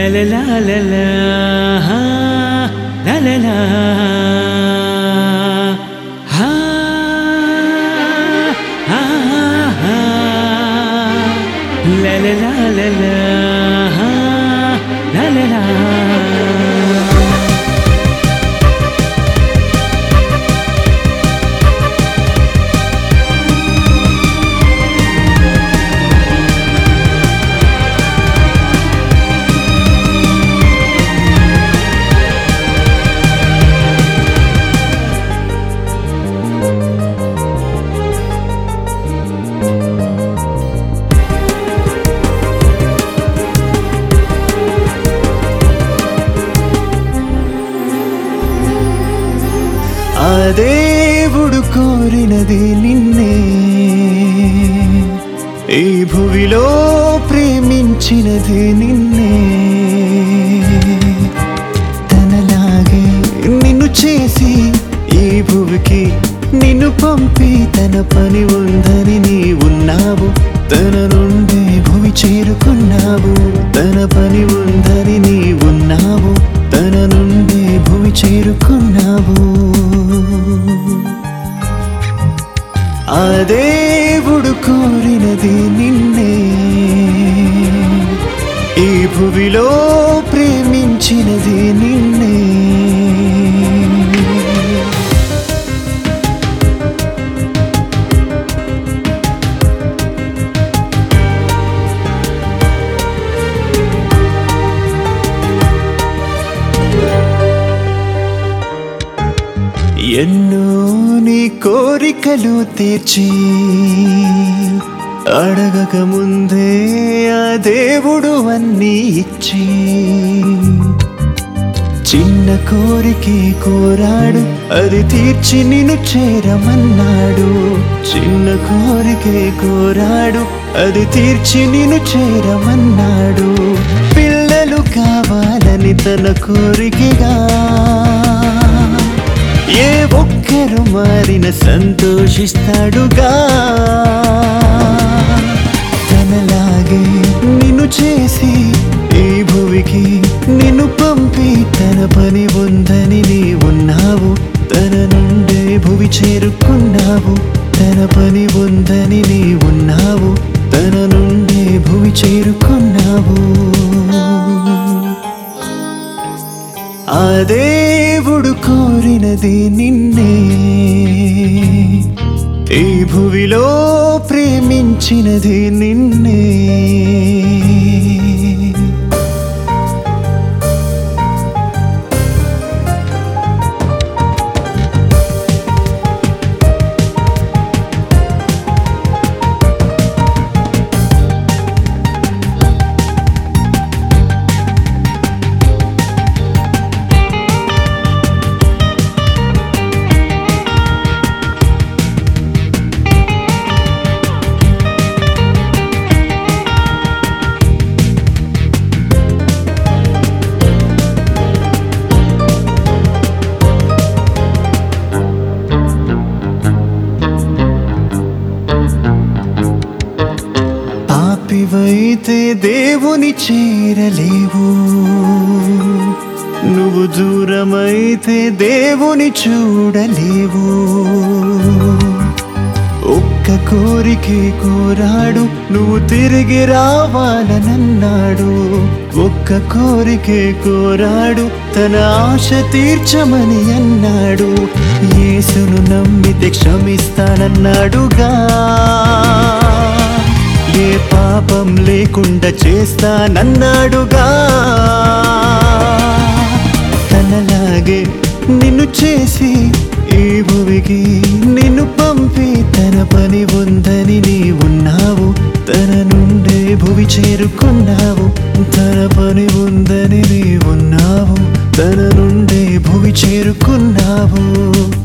La la la la la దేవుడు కోరినది నిన్నే. ఈ భువిలో ప్రేమించినది నిన్నే. తనలాగే నిన్ను చేసి ఈ భువికి నిన్ను పంపి తన పని ఉందని నీ ఉన్నావు. తన నుండి భూమి చేరుకున్నావు. తన పని ఉందని నీ ఉన్నావు. తన నుండి భూమి చేరుకున్నావు. ఆ దేవుడు కోరినది నిన్నే ఈ భువిలో ప్రేమించినది నిన్నే ఎన్నో నీ కోరికలు తీర్చి అడగక ముందే ఆ దేవుడు అన్నీ ఇచ్చి చిన్న కోరికే కోరాడు అది తీర్చి నిన్ను చేరమన్నాడు. చిన్న కోరికే కోరాడు అది తీర్చి నిన్ను చేరమన్నాడు. పిల్లలు కావాలని తన కోరికగా ఏ ఒక్కరు మారిన సంతోషిస్తాడుగా. తనలాగే నిన్ను చేసి ఈ భువికి నిన్ను పంపి తన పని ఉందని నీ ఉన్నావు తన నుండే భువి చేరుకున్నావు. తన పని ఉందని నీ ఉన్నావు తన నుండే భువి చేరుకున్నావు. అదే కోరినది నిన్నే. ఈ భువిలో ప్రేమించినది నిన్నే. పాపివైతే దేవుని చేరలేవు. నువ్వు దూరమైతే దేవుని చూడలేవు. ఒక్క కోరికే కోరాడు నువ్వు తిరిగి రావాలనన్నాడు. ఒక్క కోరికే కోరాడు తన ఆశ తీర్చమని అన్నాడు. యేసును నమ్మితే క్షమిస్తానన్నాడుగా. ఏ పాపం లేకుండా చేస్తానన్నాడుగా. తనలాగే నిన్ను చేసి ఏ భువికి నిన్ను పంపి తన పని ఉందని నీ ఉన్నావు. తన నుండే భువి చేరుకున్నావు. తన పని ఉందని నీ ఉన్నావు. తన నుండే భువి చేరుకున్నావు.